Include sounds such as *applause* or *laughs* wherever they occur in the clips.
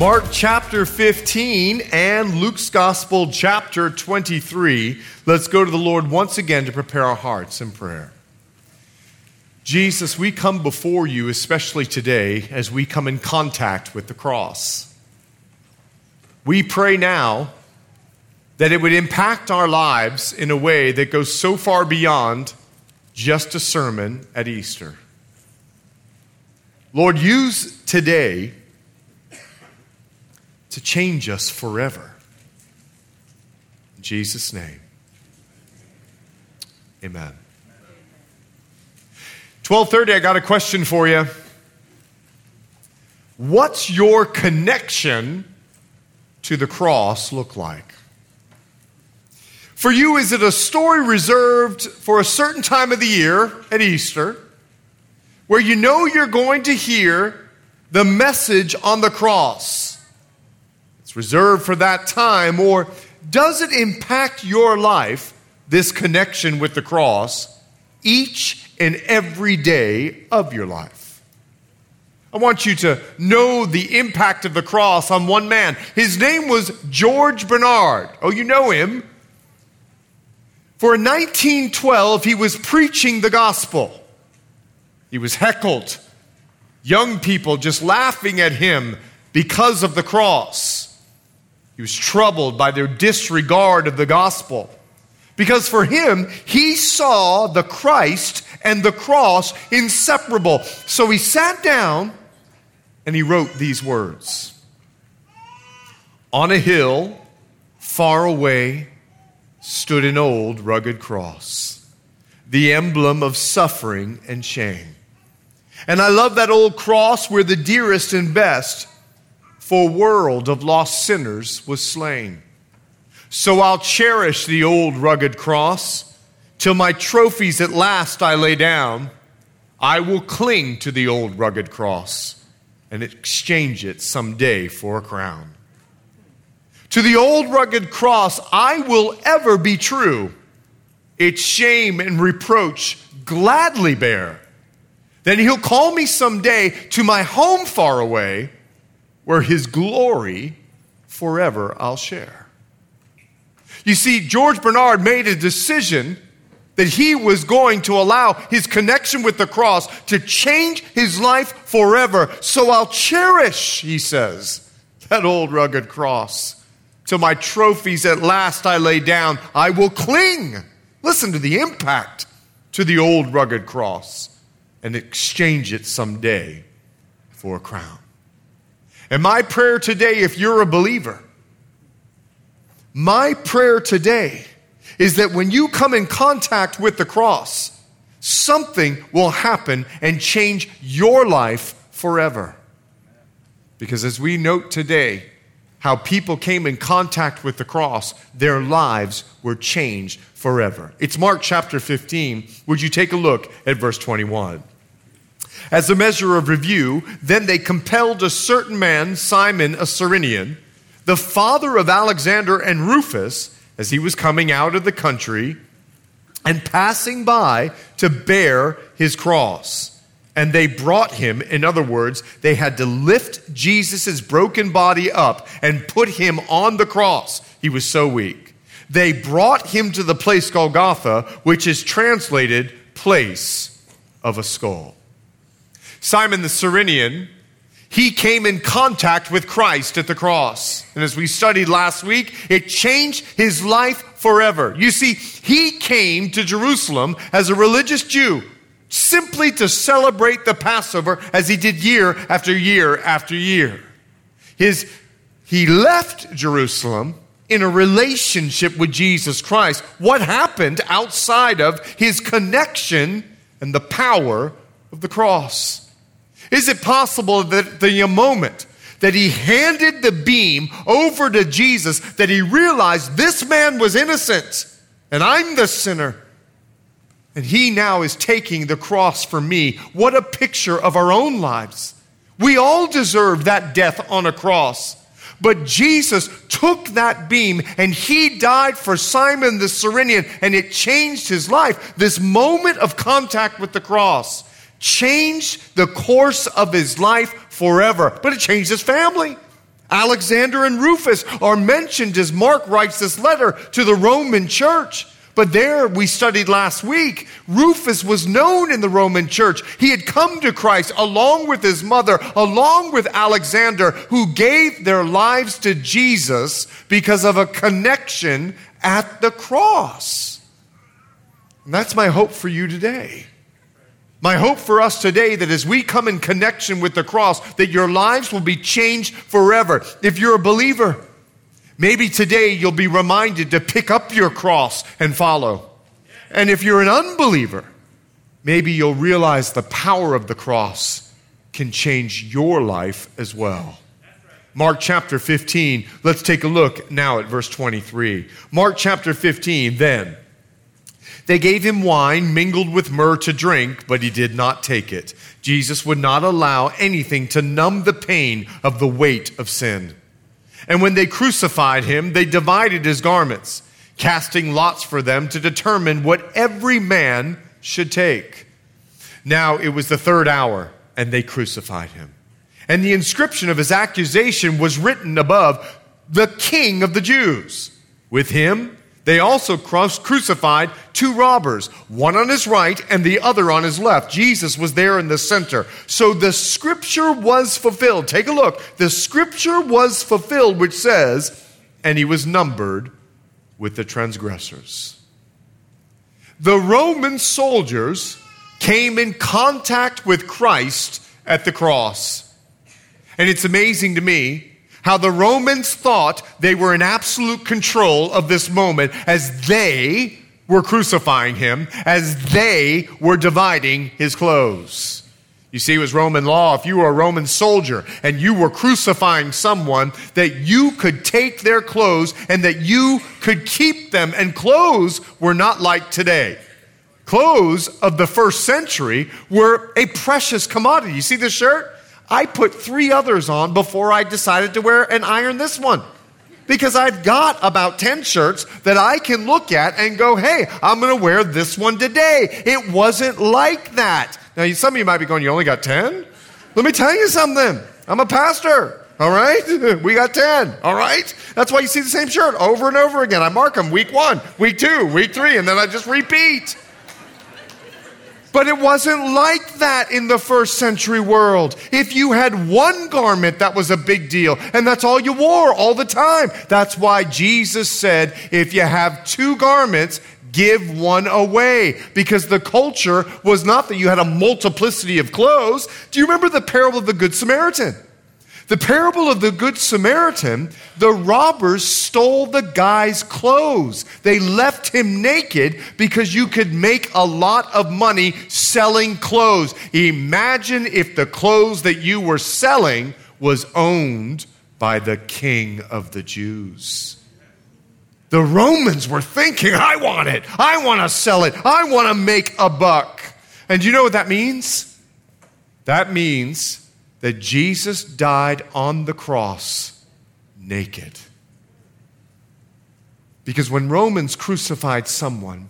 Mark chapter 15 and Luke's Gospel chapter 23. Let's go to the Lord once again to prepare our hearts in prayer. Jesus, we come before you, especially today, as we come in contact with the cross. We pray now that it would impact our lives in a way that goes so far beyond just a sermon at Easter. Lord, use today to change us forever. In Jesus' name. Amen. 1230 I got a question for you. What's your connection to the cross look like? For you, is it a story reserved for a certain time of the year at Easter where you know you're going to hear the message on the cross? It's reserved for that time, or does it impact your life, this connection with the cross, each and every day of your life? I want you to know the impact of the cross on one man. His name was George Bernard. Oh, you know him. For in 1912, he was preaching the gospel. He was heckled. Young people just laughing at him because of the cross. He was troubled by their disregard of the gospel. Because for him, he saw the Christ and the cross inseparable. So he sat down and he wrote these words On a hill far away stood an old rugged cross, the emblem of suffering and shame. And I love that old cross where the dearest and best for world of lost sinners was slain. So I'll cherish the old rugged cross till my trophies at last I lay down. I will cling to the old rugged cross and exchange it someday for a crown. To the old rugged cross I will ever be true. Its shame and reproach gladly bear. Then he'll call me someday to my home far away where his glory forever I'll share. You see, George Bernard made a decision that he was going to allow his connection with the cross to change his life forever. So I'll cherish, he says, that old rugged cross. Till my trophies at last I lay down, I will cling. Listen to the impact to the old rugged cross and exchange it someday for a crown. And my prayer today, if you're a believer, my prayer today is that when you come in contact with the cross, something will happen and change your life forever. Because as we note today, how people came in contact with the cross, their lives were changed forever. It's Mark chapter 15. Would you take a look at verse 21? As a measure of review, then they compelled a certain man, Simon, a Cyrenian, the father of Alexander and Rufus, as he was coming out of the country and passing by to bear his cross. And they brought him, in other words, they had to lift Jesus' broken body up and put him on the cross. He was so weak. They brought him to the place Golgotha, which is translated place of a skull. Simon the Cyrenian, he came in contact with Christ at the cross. And as we studied last week, it changed his life forever. You see, he came to Jerusalem as a religious Jew simply to celebrate the Passover as he did year after year after year. His, he left Jerusalem in a relationship with Jesus Christ. What happened outside of his connection and the power of the cross? Is it possible that the moment that he handed the beam over to Jesus, that he realized this man was innocent and I'm the sinner. And he now is taking the cross for me. What a picture of our own lives. We all deserve that death on a cross. But Jesus took that beam and he died for Simon the Cyrenian and it changed his life. This moment of contact with the cross changed the course of his life forever, but it changed his family. Alexander and Rufus are mentioned as Mark writes this letter to the Roman church. But there we studied last week, Rufus was known in the Roman church. He had come to Christ along with his mother, along with Alexander, who gave their lives to Jesus because of a connection at the cross. And that's my hope for you today. My hope for us today that as we come in connection with the cross, that your lives will be changed forever. If you're a believer, maybe today you'll be reminded to pick up your cross and follow. And if you're an unbeliever, maybe you'll realize the power of the cross can change your life as well. Mark chapter 15, let's take a look now at verse 23. Mark chapter 15, then. They gave him wine mingled with myrrh to drink, but he did not take it. Jesus would not allow anything to numb the pain of the weight of sin. And when they crucified him, they divided his garments, casting lots for them to determine what every man should take. Now it was the third hour, and they crucified him. And the inscription of his accusation was written above, the King of the Jews. With him, they also crucified two robbers, one on his right and the other on his left. Jesus was there in the center. So the scripture was fulfilled. Take a look. The scripture was fulfilled, which says, and he was numbered with the transgressors. The Roman soldiers came in contact with Christ at the cross. And it's amazing to me how the Romans thought they were in absolute control of this moment as they were crucifying him, as they were dividing his clothes. You see, it was Roman law. If you were a Roman soldier and you were crucifying someone, that you could take their clothes and that you could keep them. And clothes were not like today. Clothes of the first century were a precious commodity. You see this shirt? I put three others on before I decided to wear and iron this one. Because I've got about 10 shirts that I can look at and go, hey, I'm going to wear this one today. It wasn't like that. Now, some of you might be going, you only got 10? Let me tell you something. I'm a pastor. All right? *laughs* We got 10. All right? That's why you see the same shirt over and over again. I mark them week one, week two, week three, and then I just repeat. But it wasn't like that in the first century world. If you had one garment, that was a big deal. And that's all you wore all the time. That's why Jesus said, if you have two garments, give one away. Because the culture was not that you had a multiplicity of clothes. Do you remember the parable of the Good Samaritan? The parable of the Good Samaritan, the robbers stole the guy's clothes. They left him naked because you could make a lot of money selling clothes. Imagine if the clothes that you were selling was owned by the king of the Jews. The Romans were thinking, I want it. I want to sell it. I want to make a buck. And you know what that means? That means that Jesus died on the cross naked. Because when Romans crucified someone,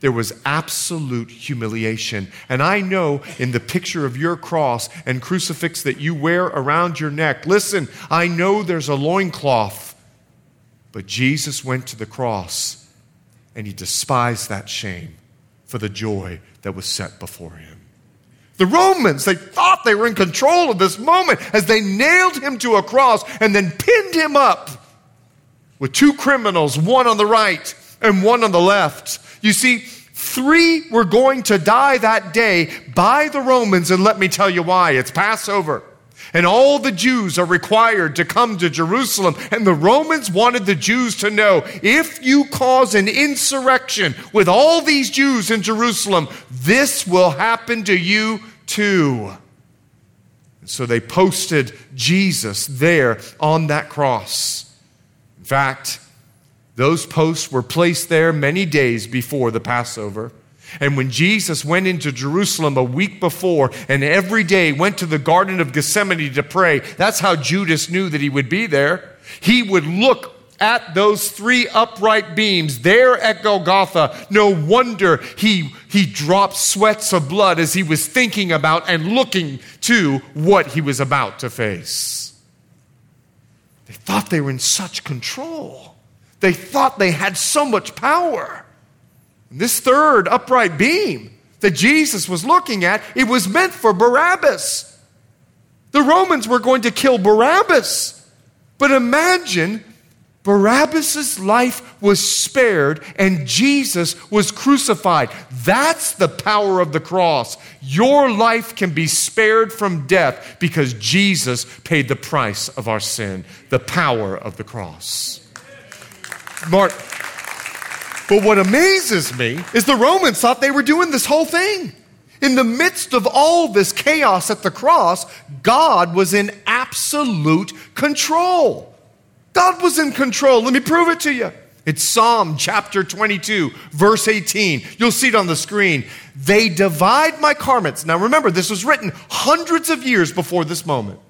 there was absolute humiliation. And I know in the picture of your cross and crucifix that you wear around your neck, listen, I know there's a loincloth, but Jesus went to the cross and he despised that shame for the joy that was set before him. The Romans, they thought they were in control of this moment as they nailed him to a cross and then pinned him up with two criminals, one on the right and one on the left. You see, three were going to die that day by the Romans, and let me tell you why. It's Passover. And all the Jews are required to come to Jerusalem. And the Romans wanted the Jews to know if you cause an insurrection with all these Jews in Jerusalem, this will happen to you too. So they posted Jesus there on that cross. In fact, those posts were placed there many days before the Passover. And when Jesus went into Jerusalem a week before and every day went to the Garden of Gethsemane to pray, that's how Judas knew that he would be there. He would look at those three upright beams there at Golgotha. No wonder he, he dropped sweats of blood as he was thinking about and looking to what he was about to face. They thought they were in such control. They thought they had so much power. This third upright beam that Jesus was looking at, it was meant for Barabbas. The Romans were going to kill Barabbas. But imagine Barabbas' life was spared and Jesus was crucified. That's the power of the cross. Your life can be spared from death because Jesus paid the price of our sin. The power of the cross. Mark. But what amazes me is the Romans thought they were doing this whole thing. In the midst of all this chaos at the cross, God was in absolute control. God was in control. Let me prove it to you. It's Psalm chapter 22, verse 18. You'll see it on the screen. They divide my garments. Now remember, this was written hundreds of years before this moment.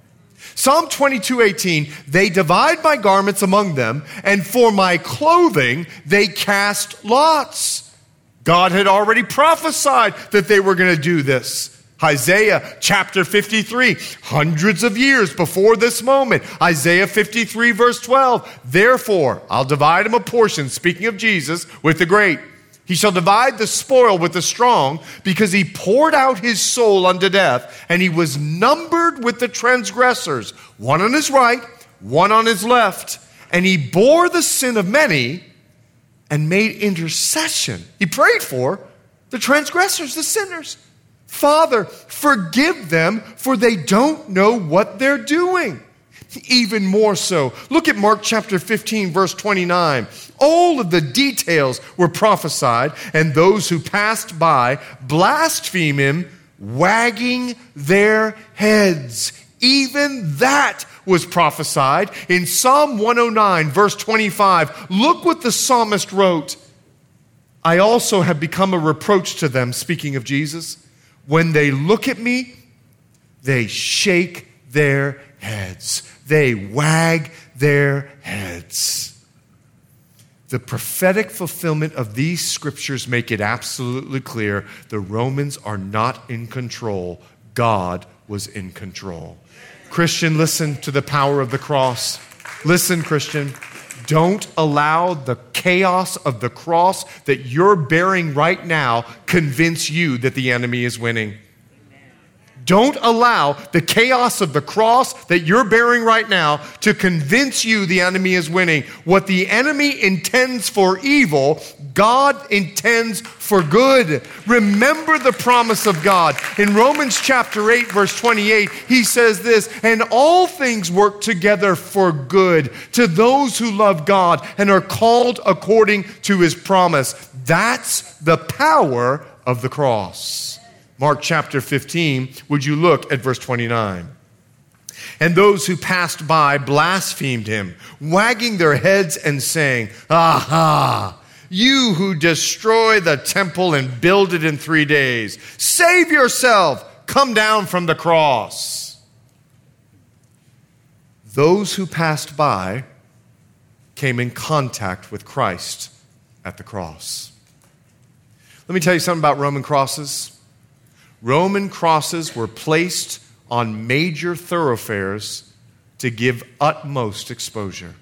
Psalm 22, 18, they divide my garments among them, and for my clothing they cast lots. God had already prophesied that they were going to do this. Isaiah chapter 53, hundreds of years before this moment. Isaiah 53, verse 12. Therefore, I'll divide him a portion, speaking of Jesus, with the great. He shall divide the spoil with the strong, because he poured out his soul unto death, and he was numbered with the transgressors, one on his right, one on his left. And he bore the sin of many and made intercession. He prayed for the transgressors, the sinners. Father, forgive them, for they don't know what they're doing. Even more so, look at Mark chapter 15, verse 29. All of the details were prophesied, and those who passed by blaspheme him, wagging their heads. Even that was prophesied in Psalm 109, verse 25. Look what the psalmist wrote. I also have become a reproach to them, speaking of Jesus. When they look at me, they shake their heads, they wag their heads. The prophetic fulfillment of these scriptures make it absolutely clear the Romans are not in control. God was in control. Christian, listen to the power of the cross. Listen, Christian. Don't allow the chaos of the cross that you're bearing right now convince you that the enemy is winning. Don't allow the chaos of the cross that you're bearing right now to convince you the enemy is winning. What the enemy intends for evil, God intends for good. Remember the promise of God. In Romans chapter 8, verse 28, he says this, and all things work together for good to those who love God and are called according to his promise. That's the power of the cross. Mark chapter 15, would you look at verse 29? And those who passed by blasphemed him, wagging their heads and saying, Aha! You who destroy the temple and build it in three days, save yourself, come down from the cross. Those who passed by came in contact with Christ at the cross. Let me tell you something about Roman crosses. Roman crosses were placed on major thoroughfares to give utmost exposure.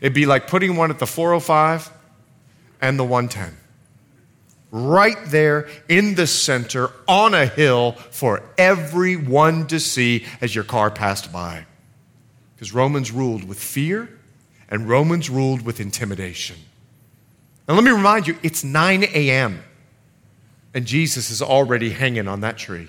It'd be like putting one at the 405 and the 110. Right there in the center on a hill for everyone to see as your car passed by. Because Romans ruled with fear and Romans ruled with intimidation. And let me remind you, it's 9 a.m and Jesus is already hanging on that tree.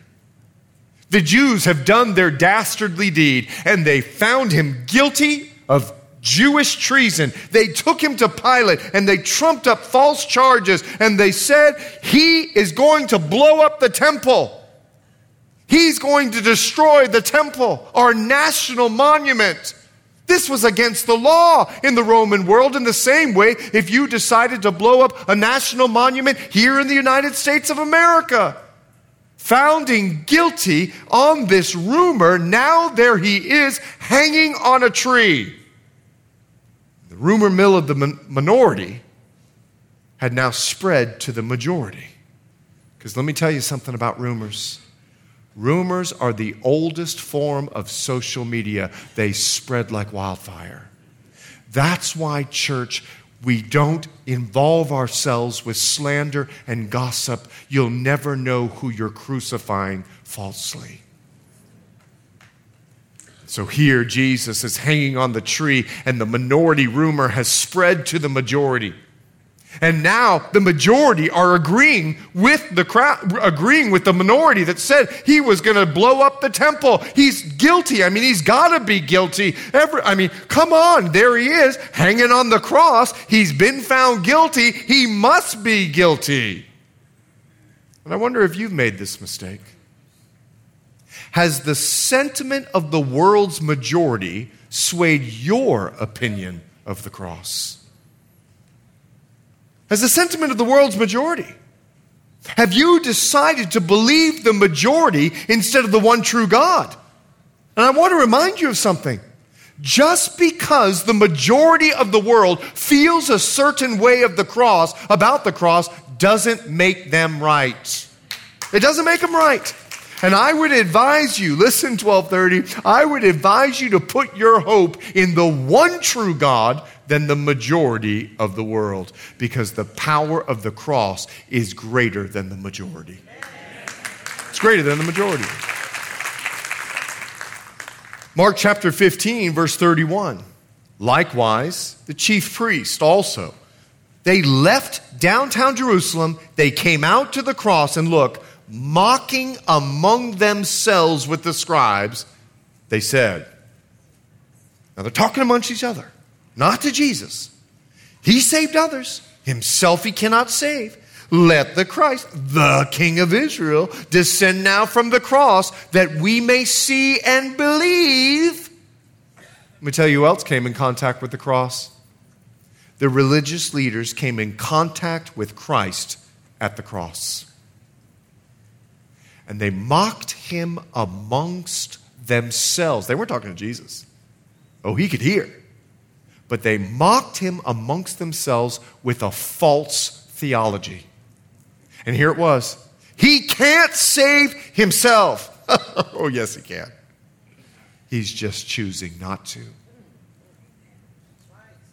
The Jews have done their dastardly deed, and they found him guilty of Jewish treason. They took him to Pilate and they trumped up false charges, and they said, He is going to blow up the temple. He's going to destroy the temple, our national monument. This was against the law in the Roman world. In the same way, if you decided to blow up a national monument here in the United States of America, founding guilty on this rumor, now there he is hanging on a tree. The rumor mill of the minority had now spread to the majority. Because let me tell you something about rumors. Rumors are the oldest form of social media, they spread like wildfire. That's why, church, we don't involve ourselves with slander and gossip. You'll never know who you're crucifying falsely. So here, Jesus is hanging on the tree, and the minority rumor has spread to the majority. And now the majority are agreeing with the crowd, agreeing with the minority that said he was going to blow up the temple. He's guilty. I mean, he's got to be guilty. Every, I mean, come on, there he is, hanging on the cross. He's been found guilty. He must be guilty. And I wonder if you've made this mistake. Has the sentiment of the world's majority swayed your opinion of the cross? As the sentiment of the world's majority? Have you decided to believe the majority instead of the one true God? And I want to remind you of something. Just because the majority of the world feels a certain way of the cross, about the cross, doesn't make them right. It doesn't make them right. And I would advise you, listen, 1230, I would advise you to put your hope in the one true God than the majority of the world because the power of the cross is greater than the majority. It's greater than the majority. Mark chapter 15, verse 31. Likewise, the chief priest also. They left downtown Jerusalem, they came out to the cross, and look, mocking among themselves with the scribes, they said, Now they're talking amongst each other, not to Jesus. He saved others, himself he cannot save. Let the Christ, the King of Israel, descend now from the cross that we may see and believe. Let me tell you who else came in contact with the cross. The religious leaders came in contact with Christ at the cross and they mocked him amongst themselves. They weren't talking to Jesus. Oh, he could hear. But they mocked him amongst themselves with a false theology. And here it was He can't save himself. *laughs* oh, yes, he can. He's just choosing not to.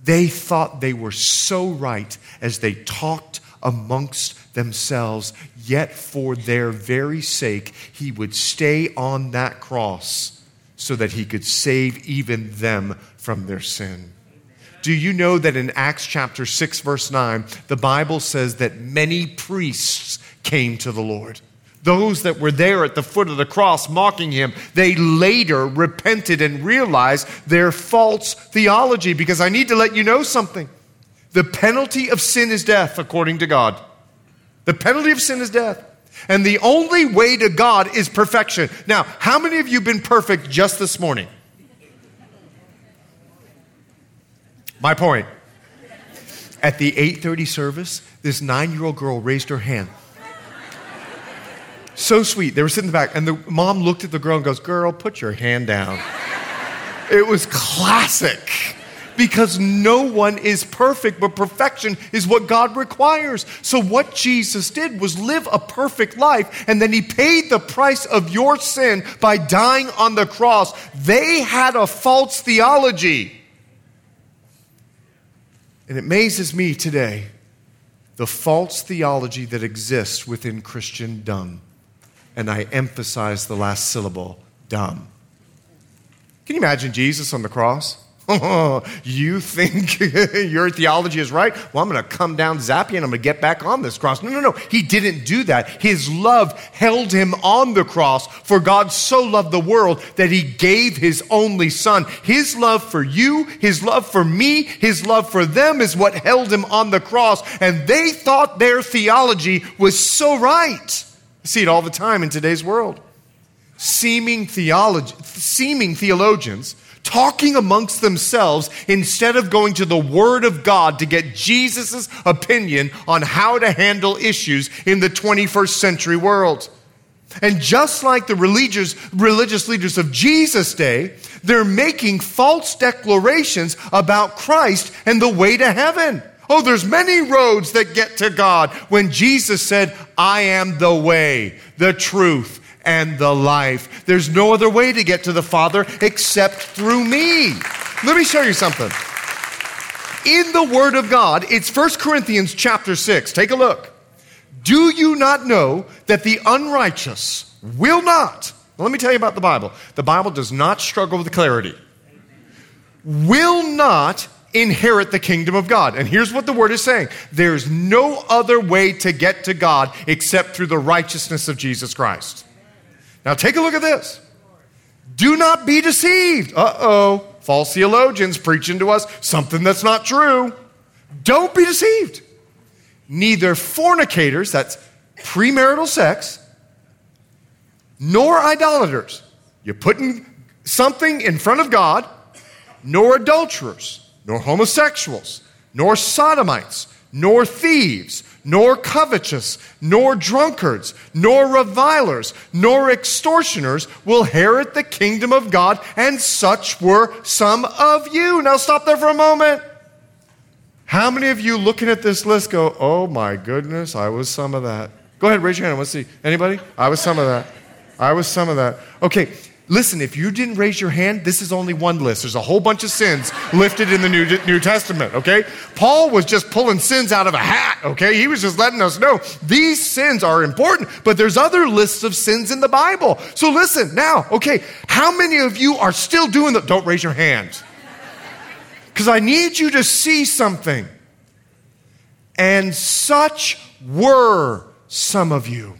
They thought they were so right as they talked amongst themselves, yet for their very sake, he would stay on that cross so that he could save even them from their sin. Do you know that in Acts chapter 6, verse 9, the Bible says that many priests came to the Lord? Those that were there at the foot of the cross mocking him, they later repented and realized their false theology. Because I need to let you know something. The penalty of sin is death, according to God. The penalty of sin is death. And the only way to God is perfection. Now, how many of you have been perfect just this morning? My point. At the 8:30 service, this 9-year-old girl raised her hand. So sweet. They were sitting in the back, and the mom looked at the girl and goes, Girl, put your hand down. It was classic because no one is perfect, but perfection is what God requires. So, what Jesus did was live a perfect life, and then He paid the price of your sin by dying on the cross. They had a false theology. And it amazes me today the false theology that exists within Christendom. And I emphasize the last syllable dumb. Can you imagine Jesus on the cross? *laughs* You think *laughs* your theology is right? Well, I'm going to come down, zap you, and I'm going to get back on this cross. No, no, no. He didn't do that. His love held him on the cross. For God so loved the world that he gave his only son. His love for you, his love for me, his love for them is what held him on the cross. And they thought their theology was so right. I see it all the time in today's world. seeming, theology, seeming theologians talking amongst themselves instead of going to the Word of God to get Jesus' opinion on how to handle issues in the 21st century world. And just like the religious, religious leaders of Jesus' day, they're making false declarations about Christ and the way to heaven. Oh, there's many roads that get to God when Jesus said, I am the way, the truth, and the life. There's no other way to get to the Father except through me. Let me show you something. In the Word of God, it's 1 Corinthians chapter 6. Take a look. Do you not know that the unrighteous will not? Let me tell you about the Bible. The Bible does not struggle with clarity. Will not inherit the kingdom of God. And here's what the word is saying there's no other way to get to God except through the righteousness of Jesus Christ. Now, take a look at this. Do not be deceived. Uh oh, false theologians preaching to us something that's not true. Don't be deceived. Neither fornicators, that's premarital sex, nor idolaters. You're putting something in front of God, nor adulterers, nor homosexuals, nor sodomites, nor thieves nor covetous, nor drunkards, nor revilers, nor extortioners will inherit the kingdom of God, and such were some of you. Now stop there for a moment. How many of you looking at this list go, oh my goodness, I was some of that? Go ahead, raise your hand. Let's see. Anybody? I was some of that. I was some of that. Okay, Listen, if you didn't raise your hand, this is only one list. There's a whole bunch of sins lifted in the New, New Testament, okay? Paul was just pulling sins out of a hat, okay? He was just letting us know these sins are important, but there's other lists of sins in the Bible. So listen, now, okay, how many of you are still doing that? Don't raise your hand. Because I need you to see something. And such were some of you.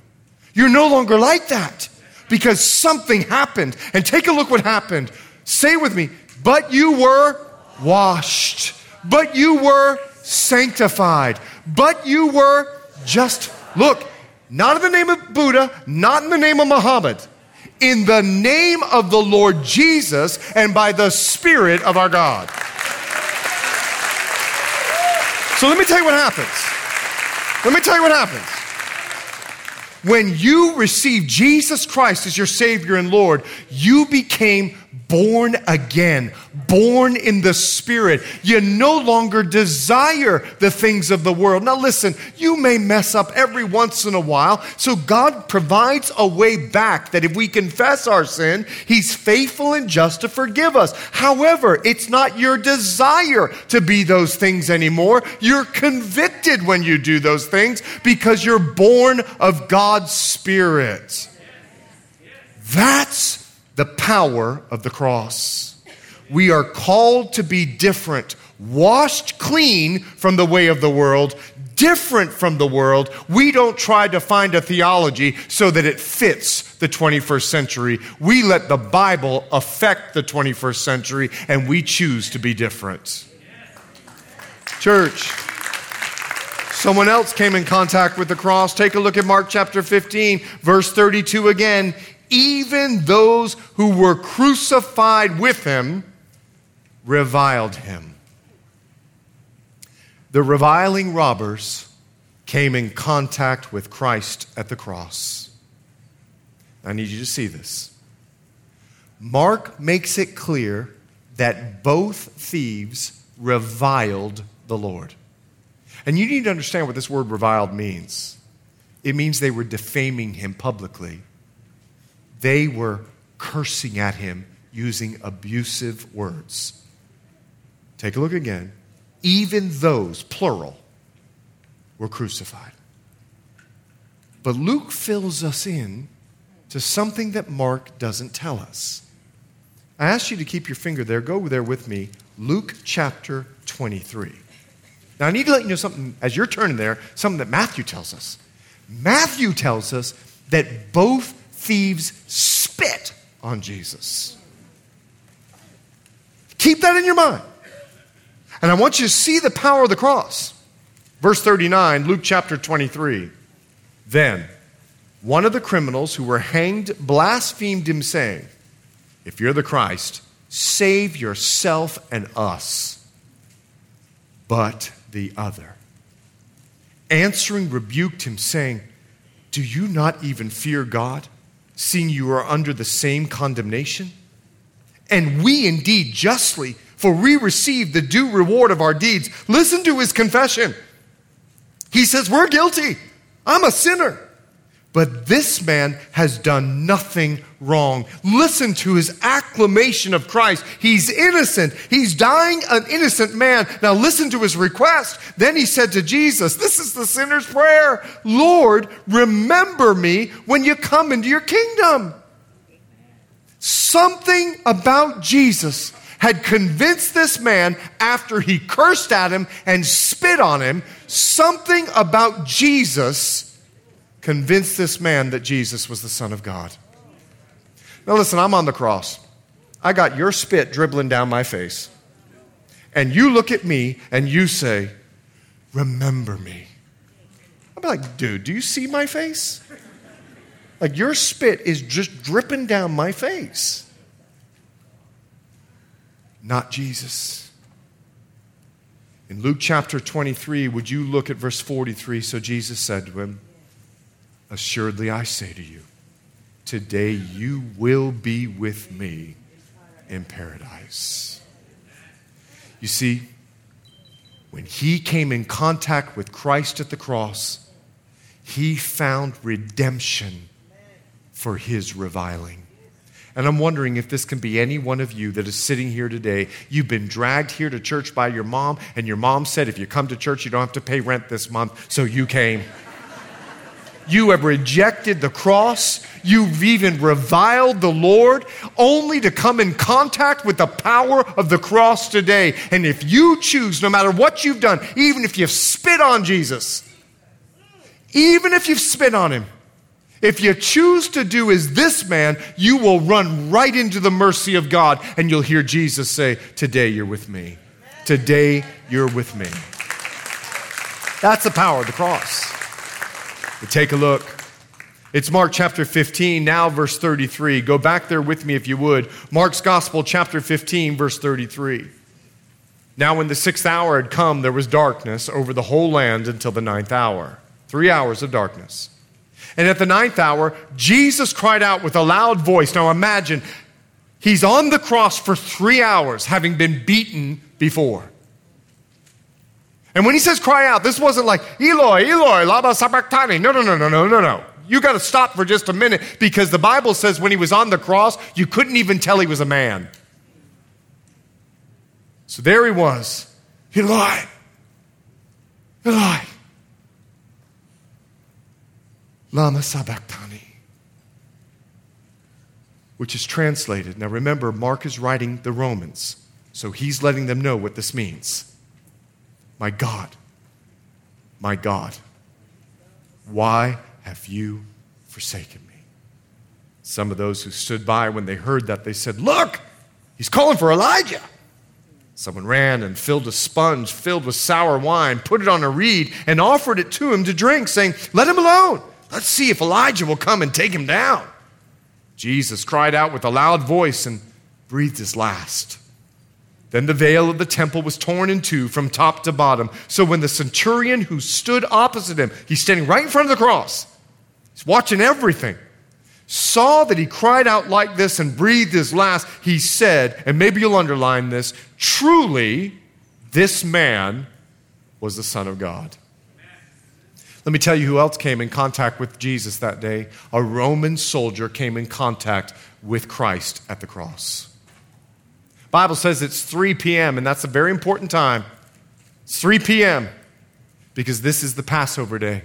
You're no longer like that because something happened. And take a look what happened. Say with me, but you were washed, but you were sanctified, but you were just, look, not in the name of Buddha, not in the name of Muhammad, in the name of the Lord Jesus and by the Spirit of our God. So let me tell you what happens. Let me tell you what happens. When you received Jesus Christ as your Savior and Lord, you became born again, born in the Spirit. You no longer desire the things of the world. Now, listen, you may mess up every once in a while, so God provides a way back that if we confess our sin, He's faithful and just to forgive us. However, it's not your desire to be those things anymore. You're convicted when you do those things because you're born of God's Spirit. That's the power of the cross. We are called to be different, washed clean from the way of the world, different from the world. We don't try to find a theology so that it fits the 21st century. We let the Bible affect the 21st century and we choose to be different. Church, someone else came in contact with the cross. Take a look at Mark chapter 15, verse 32 again even those who were crucified with him reviled him. The reviling robbers came in contact with Christ at the cross. I need you to see this. Mark makes it clear that both thieves reviled the Lord. And you need to understand what this word reviled means. It means they were defaming him publicly they were cursing at him using abusive words. Take a look again. Even those, plural, were crucified. But Luke fills us in to something that Mark doesn't tell us. I ask you to keep your finger there. Go there with me. Luke chapter 23. Now, I need to let you know something as you're turning there, something that Matthew tells us. Matthew tells us that both thieves spit on Jesus. Keep that in your mind. And I want you to see the power of the cross. Verse 39, Luke chapter 23. Then, one of the criminals who were hanged blasphemed him, saying, If you're the Christ, save yourself and us. But the other, answering, rebuked him, saying, Do you not even fear God, seeing you are under the same condemnation? And we indeed justly, for we receive the due reward of our deeds. Listen to his confession. He says, We're guilty. I'm a sinner. But this man has done nothing wrong. Listen to his acclamation of Christ. He's innocent. He's dying an innocent man. Now listen to his request. Then he said to Jesus, This is the sinner's prayer Lord, remember me when you come into your kingdom. Something about Jesus had convinced this man after he cursed at him and spit on him. Something about Jesus convinced this man that Jesus was the Son of God. Now, listen, I'm on the cross. I got your spit dribbling down my face. And you look at me and you say, Remember me. I'm like, dude, do you see my face? Like, your spit is just dripping down my face. Not Jesus. In Luke chapter 23, would you look at verse 43? So Jesus said to him, Assuredly, I say to you, today you will be with me in paradise. You see, when he came in contact with Christ at the cross, he found redemption for his reviling. And I'm wondering if this can be any one of you that is sitting here today. You've been dragged here to church by your mom, and your mom said, if you come to church, you don't have to pay rent this month, so you came. You have rejected the cross. You've even reviled the Lord only to come in contact with the power of the cross today. And if you choose, no matter what you've done, even if you've spit on Jesus, even if you've spit on him, if you choose to do as this man, you will run right into the mercy of God and you'll hear Jesus say, Today you're with me. Today you're with me. That's the power of the cross. Take a look. It's Mark chapter 15, now verse 33. Go back there with me if you would. Mark's Gospel, chapter 15, verse 33. Now, when the sixth hour had come, there was darkness over the whole land until the ninth hour. Three hours of darkness. And at the ninth hour, Jesus cried out with a loud voice. Now imagine, he's on the cross for three hours, having been beaten before. And when he says cry out, this wasn't like, Eloi, Eloi, lama sabachthani. No, no, no, no, no, no, no. You got to stop for just a minute because the Bible says when he was on the cross, you couldn't even tell he was a man. So there he was. Eloi, Eloi, lama sabachthani. Which is translated. Now remember, Mark is writing the Romans, so he's letting them know what this means. My God, my God, why have you forsaken me? Some of those who stood by when they heard that, they said, Look, he's calling for Elijah. Someone ran and filled a sponge filled with sour wine, put it on a reed, and offered it to him to drink, saying, Let him alone. Let's see if Elijah will come and take him down. Jesus cried out with a loud voice and breathed his last. Then the veil of the temple was torn in two from top to bottom. So when the centurion who stood opposite him, he's standing right in front of the cross, he's watching everything, saw that he cried out like this and breathed his last, he said, and maybe you'll underline this truly, this man was the Son of God. Let me tell you who else came in contact with Jesus that day. A Roman soldier came in contact with Christ at the cross. Bible says it's 3 p.m., and that's a very important time. It's 3 p.m. because this is the Passover day.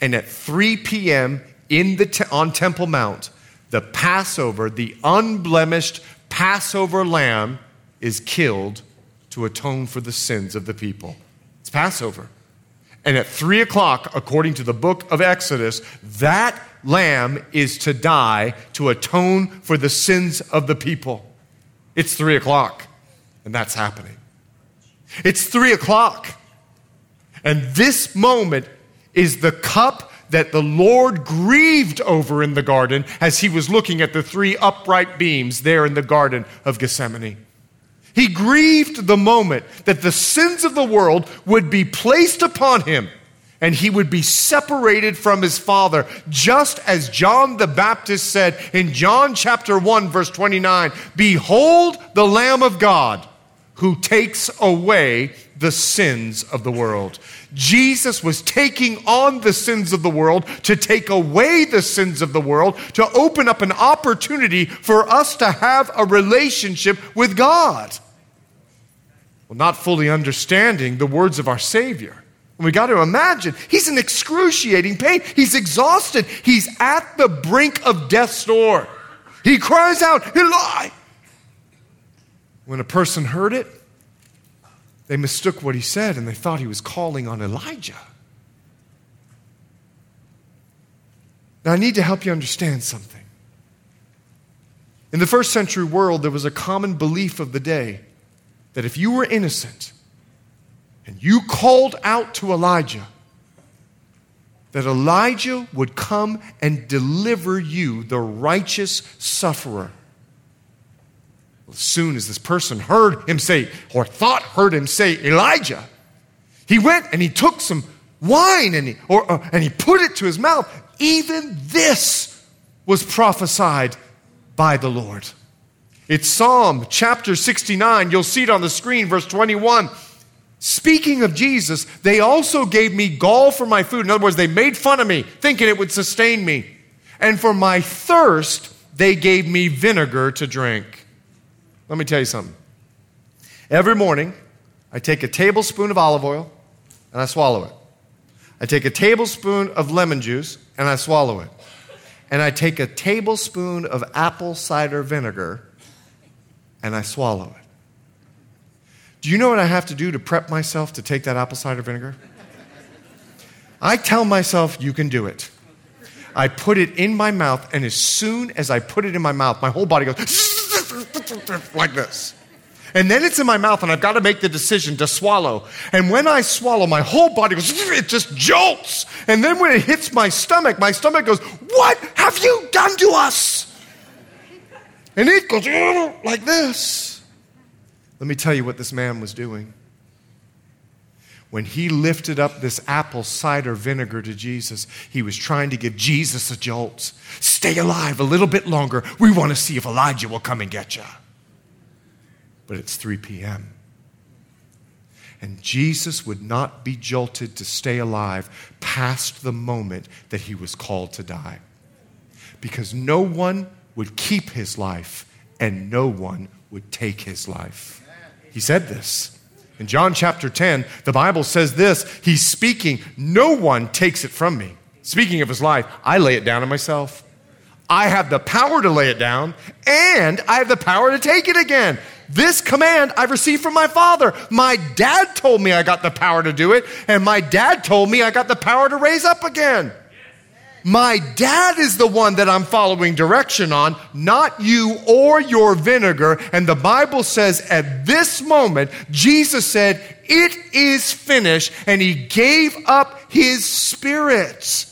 And at 3 p.m. in the te- on Temple Mount, the Passover, the unblemished Passover lamb, is killed to atone for the sins of the people. It's Passover. And at 3 o'clock, according to the book of Exodus, that lamb is to die to atone for the sins of the people. It's three o'clock, and that's happening. It's three o'clock, and this moment is the cup that the Lord grieved over in the garden as he was looking at the three upright beams there in the Garden of Gethsemane. He grieved the moment that the sins of the world would be placed upon him and he would be separated from his father, just as John the Baptist said in John chapter 1, verse 29 Behold the Lamb of God who takes away the sins of the world. Jesus was taking on the sins of the world to take away the sins of the world, to open up an opportunity for us to have a relationship with God. Well, not fully understanding the words of our Savior. We got to imagine he's in excruciating pain. He's exhausted. He's at the brink of death's door. He cries out, Eli. When a person heard it, they mistook what he said and they thought he was calling on Elijah. Now, I need to help you understand something. In the first century world, there was a common belief of the day that if you were innocent, and you called out to Elijah that Elijah would come and deliver you, the righteous sufferer. As soon as this person heard him say, or thought heard him say, Elijah, he went and he took some wine and he, or, uh, and he put it to his mouth. Even this was prophesied by the Lord. It's Psalm chapter 69. You'll see it on the screen, verse 21. Speaking of Jesus, they also gave me gall for my food. In other words, they made fun of me, thinking it would sustain me. And for my thirst, they gave me vinegar to drink. Let me tell you something. Every morning, I take a tablespoon of olive oil and I swallow it. I take a tablespoon of lemon juice and I swallow it. And I take a tablespoon of apple cider vinegar and I swallow it. Do you know what I have to do to prep myself to take that apple cider vinegar? I tell myself, you can do it. I put it in my mouth, and as soon as I put it in my mouth, my whole body goes *laughs* like this. And then it's in my mouth, and I've got to make the decision to swallow. And when I swallow, my whole body goes, *laughs* it just jolts. And then when it hits my stomach, my stomach goes, What have you done to us? And it goes *laughs* like this. Let me tell you what this man was doing. When he lifted up this apple cider vinegar to Jesus, he was trying to give Jesus a jolt. Stay alive a little bit longer. We want to see if Elijah will come and get you. But it's 3 p.m. And Jesus would not be jolted to stay alive past the moment that he was called to die. Because no one would keep his life and no one would take his life. He said this. In John chapter 10, the Bible says this He's speaking, no one takes it from me. Speaking of his life, I lay it down on myself. I have the power to lay it down, and I have the power to take it again. This command I've received from my father. My dad told me I got the power to do it, and my dad told me I got the power to raise up again. My dad is the one that I'm following direction on, not you or your vinegar. And the Bible says at this moment, Jesus said, It is finished. And he gave up his spirit.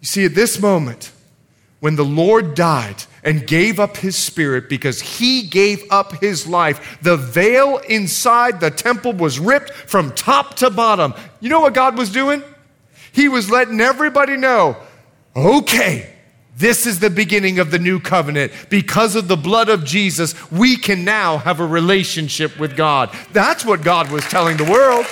You see, at this moment, when the Lord died and gave up his spirit because he gave up his life, the veil inside the temple was ripped from top to bottom. You know what God was doing? He was letting everybody know okay, this is the beginning of the new covenant. Because of the blood of Jesus, we can now have a relationship with God. That's what God was telling the world.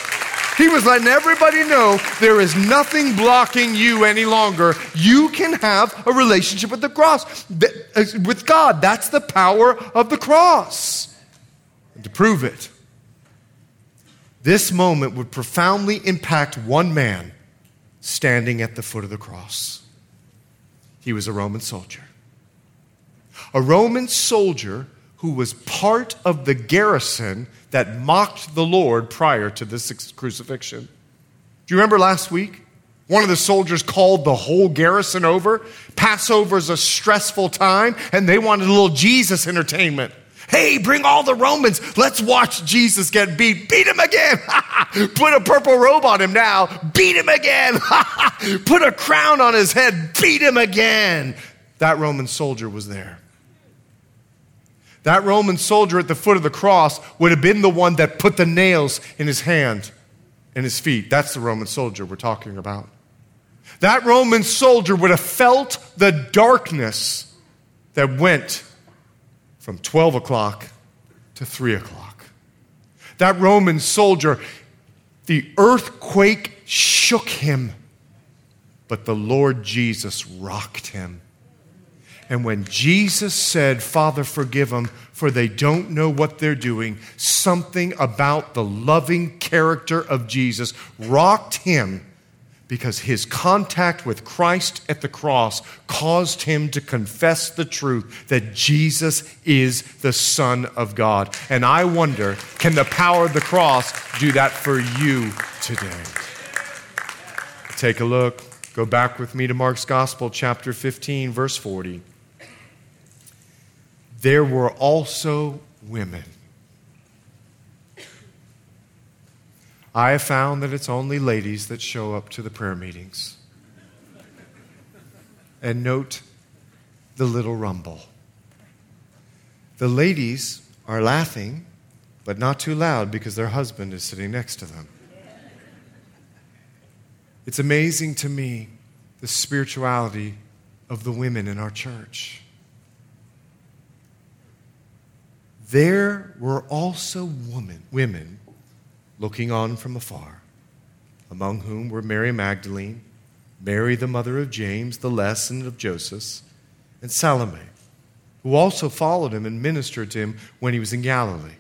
He was letting everybody know there is nothing blocking you any longer. You can have a relationship with the cross, uh, with God. That's the power of the cross. And to prove it, this moment would profoundly impact one man standing at the foot of the cross. He was a Roman soldier. A Roman soldier who was part of the garrison that mocked the Lord prior to this crucifixion. Do you remember last week? One of the soldiers called the whole garrison over. Passover is a stressful time, and they wanted a little Jesus entertainment. Hey, bring all the Romans. Let's watch Jesus get beat. Beat him again. *laughs* Put a purple robe on him now. Beat him again. *laughs* Put a crown on his head. Beat him again. That Roman soldier was there. That Roman soldier at the foot of the cross would have been the one that put the nails in his hand and his feet. That's the Roman soldier we're talking about. That Roman soldier would have felt the darkness that went from 12 o'clock to 3 o'clock. That Roman soldier, the earthquake shook him, but the Lord Jesus rocked him. And when Jesus said, Father, forgive them, for they don't know what they're doing, something about the loving character of Jesus rocked him because his contact with Christ at the cross caused him to confess the truth that Jesus is the Son of God. And I wonder can the power of the cross do that for you today? Take a look. Go back with me to Mark's Gospel, chapter 15, verse 40 there were also women. I have found that it's only ladies that show up to the prayer meetings. And note the little rumble. The ladies are laughing, but not too loud because their husband is sitting next to them. It's amazing to me the spirituality of the women in our church. there were also women, women looking on from afar, among whom were Mary Magdalene, Mary the mother of James, the less and of Joseph, and Salome, who also followed him and ministered to him when he was in Galilee,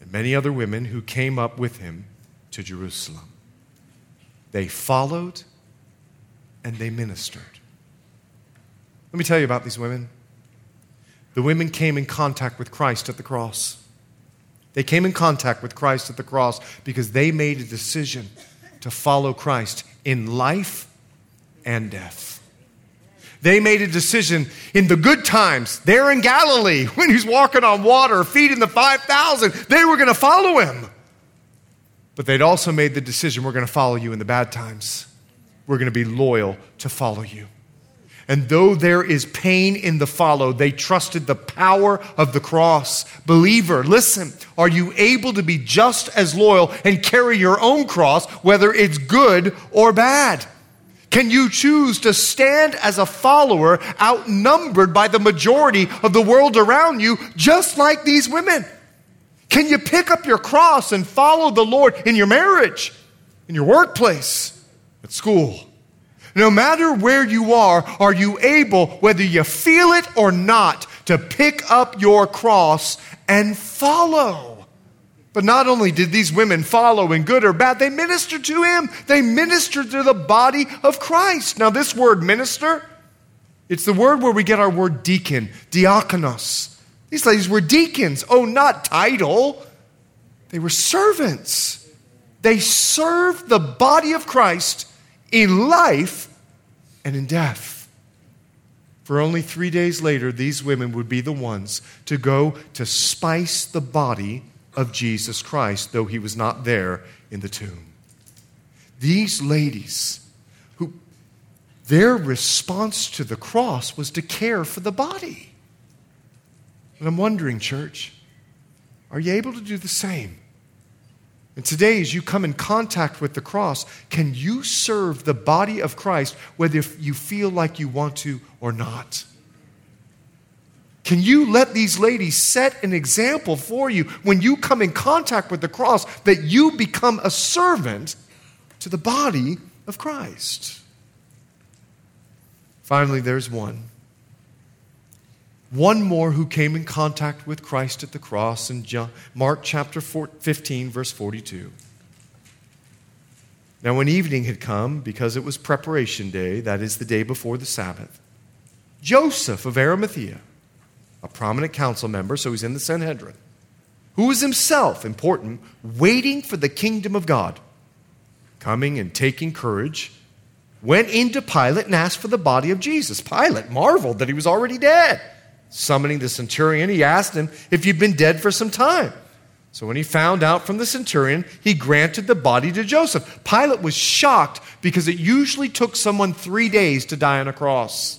and many other women who came up with him to Jerusalem. They followed and they ministered. Let me tell you about these women. The women came in contact with Christ at the cross. They came in contact with Christ at the cross because they made a decision to follow Christ in life and death. They made a decision in the good times, there in Galilee, *laughs* when he's walking on water, feeding the 5,000, they were going to follow him. But they'd also made the decision we're going to follow you in the bad times. We're going to be loyal to follow you. And though there is pain in the follow, they trusted the power of the cross. Believer, listen, are you able to be just as loyal and carry your own cross, whether it's good or bad? Can you choose to stand as a follower outnumbered by the majority of the world around you, just like these women? Can you pick up your cross and follow the Lord in your marriage, in your workplace, at school? No matter where you are, are you able, whether you feel it or not, to pick up your cross and follow? But not only did these women follow in good or bad, they ministered to him. They ministered to the body of Christ. Now, this word minister, it's the word where we get our word deacon, diakonos. These ladies were deacons. Oh, not title. They were servants. They served the body of Christ in life and in death. For only three days later, these women would be the ones to go to spice the body of Jesus Christ, though he was not there in the tomb. These ladies, who their response to the cross was to care for the body. And I'm wondering, church, are you able to do the same? And today, as you come in contact with the cross, can you serve the body of Christ whether you feel like you want to or not? Can you let these ladies set an example for you when you come in contact with the cross that you become a servant to the body of Christ? Finally, there's one one more who came in contact with Christ at the cross in Mark chapter 15, verse 42. Now, when evening had come, because it was preparation day, that is the day before the Sabbath, Joseph of Arimathea, a prominent council member, so he's in the Sanhedrin, who was himself important, waiting for the kingdom of God, coming and taking courage, went into Pilate and asked for the body of Jesus. Pilate marveled that he was already dead. Summoning the centurion, he asked him if he'd been dead for some time. So when he found out from the centurion, he granted the body to Joseph. Pilate was shocked because it usually took someone three days to die on a cross.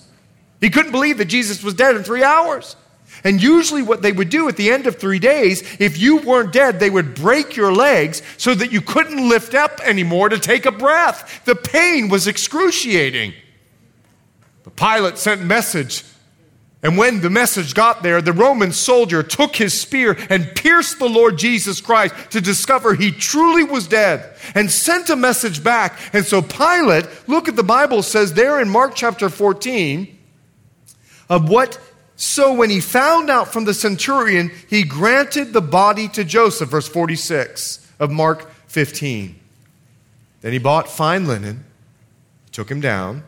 He couldn't believe that Jesus was dead in three hours. And usually, what they would do at the end of three days, if you weren't dead, they would break your legs so that you couldn't lift up anymore to take a breath. The pain was excruciating. But Pilate sent a message. And when the message got there, the Roman soldier took his spear and pierced the Lord Jesus Christ to discover he truly was dead and sent a message back. And so Pilate, look at the Bible says there in Mark chapter 14 of what so when he found out from the centurion, he granted the body to Joseph, verse 46 of Mark 15. Then he bought fine linen, took him down,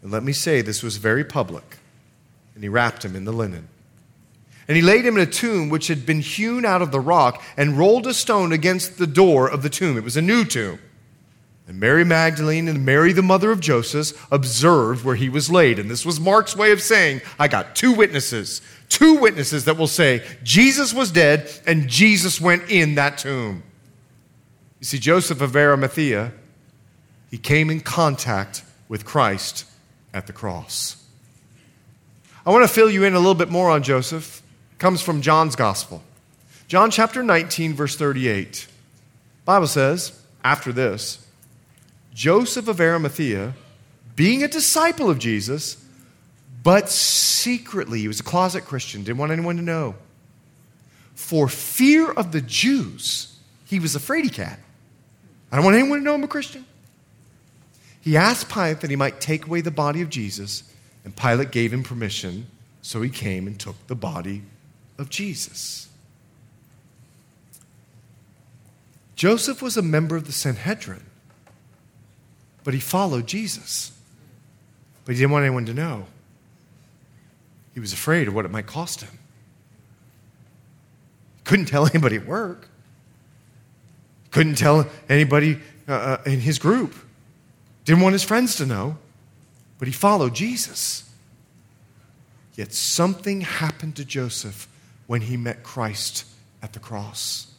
and let me say this was very public, and he wrapped him in the linen. And he laid him in a tomb which had been hewn out of the rock and rolled a stone against the door of the tomb. It was a new tomb. And Mary Magdalene and Mary, the mother of Joseph, observed where he was laid. And this was Mark's way of saying, I got two witnesses, two witnesses that will say Jesus was dead and Jesus went in that tomb. You see, Joseph of Arimathea, he came in contact with Christ at the cross. I want to fill you in a little bit more on Joseph. It comes from John's gospel. John chapter 19, verse 38. Bible says, after this, Joseph of Arimathea, being a disciple of Jesus, but secretly, he was a closet Christian, didn't want anyone to know. For fear of the Jews, he was a fraidy cat. I don't want anyone to know I'm a Christian. He asked Pilate that he might take away the body of Jesus, and Pilate gave him permission, so he came and took the body of Jesus. Joseph was a member of the Sanhedrin. But he followed Jesus. But he didn't want anyone to know. He was afraid of what it might cost him. Couldn't tell *laughs* anybody at work. Couldn't tell anybody uh, uh, in his group. Didn't want his friends to know. But he followed Jesus. Yet something happened to Joseph when he met Christ at the cross.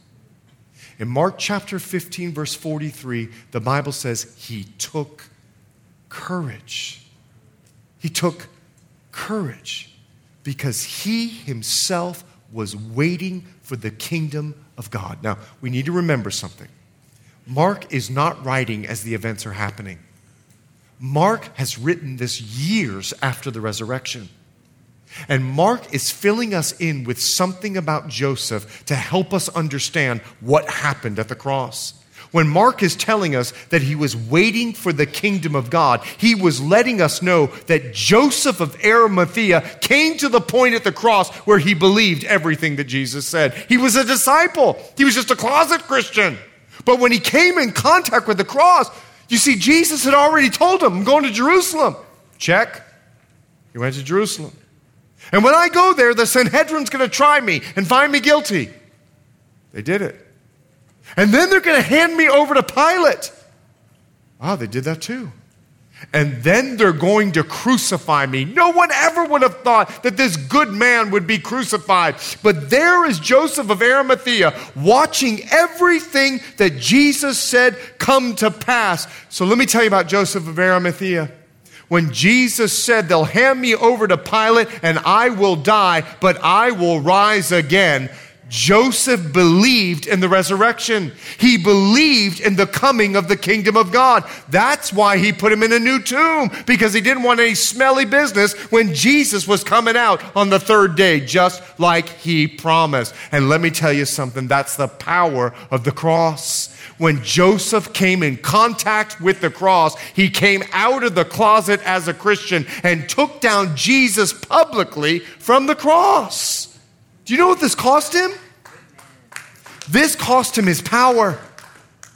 In Mark chapter 15, verse 43, the Bible says he took courage. He took courage because he himself was waiting for the kingdom of God. Now, we need to remember something. Mark is not writing as the events are happening. Mark has written this years after the resurrection. And Mark is filling us in with something about Joseph to help us understand what happened at the cross. When Mark is telling us that he was waiting for the kingdom of God, he was letting us know that Joseph of Arimathea came to the point at the cross where he believed everything that Jesus said. He was a disciple, he was just a closet Christian. But when he came in contact with the cross, you see, Jesus had already told him, I'm going to Jerusalem. Check. He went to Jerusalem. And when I go there, the Sanhedrin's going to try me and find me guilty. They did it. And then they're going to hand me over to Pilate. Ah, they did that too. And then they're going to crucify me. No one ever would have thought that this good man would be crucified. But there is Joseph of Arimathea watching everything that Jesus said come to pass. So let me tell you about Joseph of Arimathea when Jesus said, They'll hand me over to Pilate and I will die, but I will rise again. Joseph believed in the resurrection. He believed in the coming of the kingdom of God. That's why he put him in a new tomb, because he didn't want any smelly business when Jesus was coming out on the third day, just like he promised. And let me tell you something that's the power of the cross when Joseph came in contact with the cross, he came out of the closet as a Christian and took down Jesus publicly from the cross. Do you know what this cost him? This cost him his power.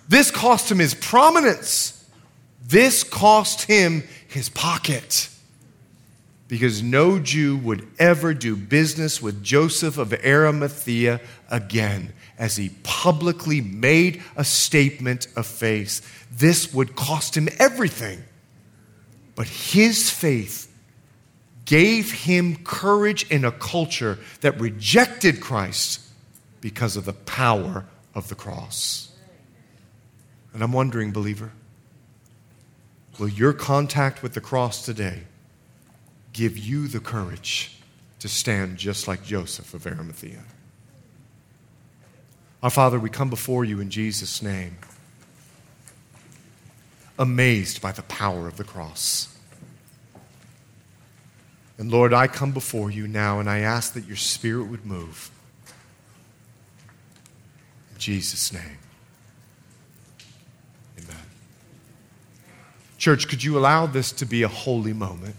This cost him his prominence. This cost him his pocket. Because no Jew would ever do business with Joseph of Arimathea again as he publicly made a statement of faith. This would cost him everything. But his faith gave him courage in a culture that rejected Christ because of the power of the cross. And I'm wondering, believer, will your contact with the cross today give you the courage to stand just like Joseph of Arimathea? Our Father, we come before you in Jesus' name, amazed by the power of the cross. And Lord, I come before you now and I ask that your Spirit would move. Jesus' name. Amen. Church, could you allow this to be a holy moment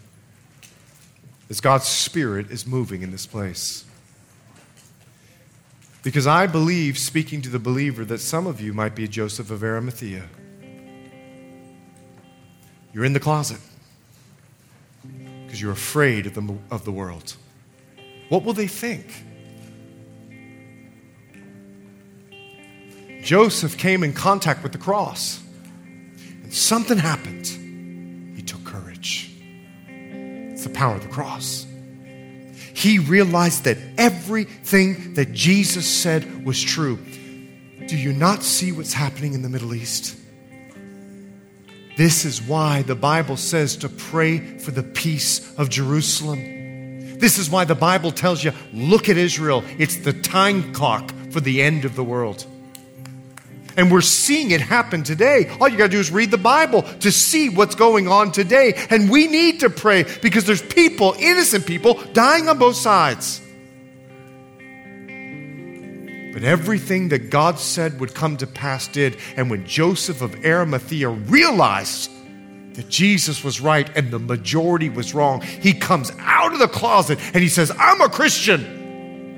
as God's Spirit is moving in this place? Because I believe, speaking to the believer, that some of you might be Joseph of Arimathea. You're in the closet because you're afraid of the, of the world. What will they think? Joseph came in contact with the cross, and something happened. He took courage. It's the power of the cross. He realized that everything that Jesus said was true. Do you not see what's happening in the Middle East? This is why the Bible says to pray for the peace of Jerusalem. This is why the Bible tells you look at Israel. It's the time clock for the end of the world. And we're seeing it happen today. All you got to do is read the Bible to see what's going on today. And we need to pray because there's people, innocent people, dying on both sides. But everything that God said would come to pass did. And when Joseph of Arimathea realized that Jesus was right and the majority was wrong, he comes out of the closet and he says, I'm a Christian.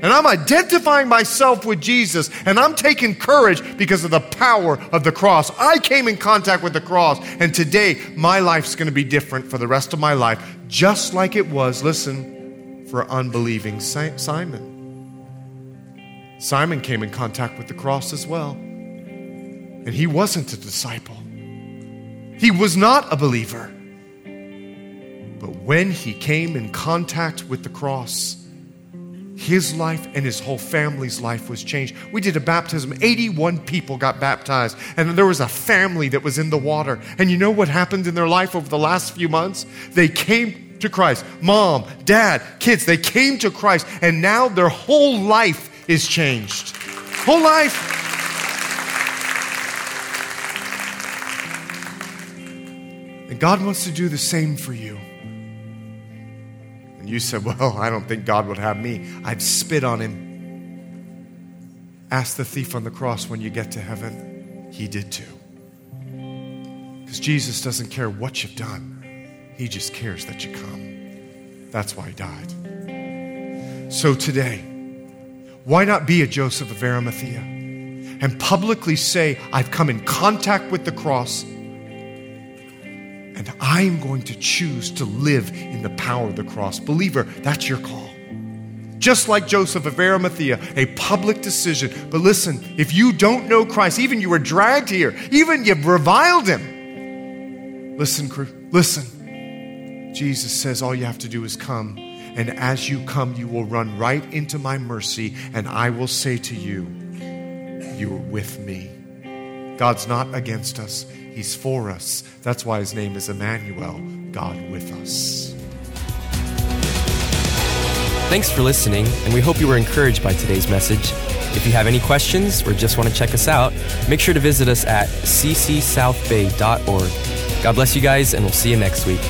And I'm identifying myself with Jesus, and I'm taking courage because of the power of the cross. I came in contact with the cross, and today my life's going to be different for the rest of my life, just like it was, listen, for unbelieving Simon. Simon came in contact with the cross as well. And he wasn't a disciple, he was not a believer. But when he came in contact with the cross, his life and his whole family's life was changed. We did a baptism. 81 people got baptized, and there was a family that was in the water. And you know what happened in their life over the last few months? They came to Christ. Mom, dad, kids, they came to Christ, and now their whole life is changed. Whole life. And God wants to do the same for you. You said, Well, I don't think God would have me. I'd spit on him. Ask the thief on the cross when you get to heaven. He did too. Because Jesus doesn't care what you've done, He just cares that you come. That's why He died. So today, why not be a Joseph of Arimathea and publicly say, I've come in contact with the cross and I'm going to choose to live in the power of the cross? Believer, that's your call. Just like Joseph of Arimathea, a public decision. But listen, if you don't know Christ, even you were dragged here, even you've reviled him, listen, crew, listen. Jesus says all you have to do is come and as you come, you will run right into my mercy, and I will say to you, You are with me. God's not against us, He's for us. That's why His name is Emmanuel, God with us. Thanks for listening, and we hope you were encouraged by today's message. If you have any questions or just want to check us out, make sure to visit us at ccsouthbay.org. God bless you guys, and we'll see you next week.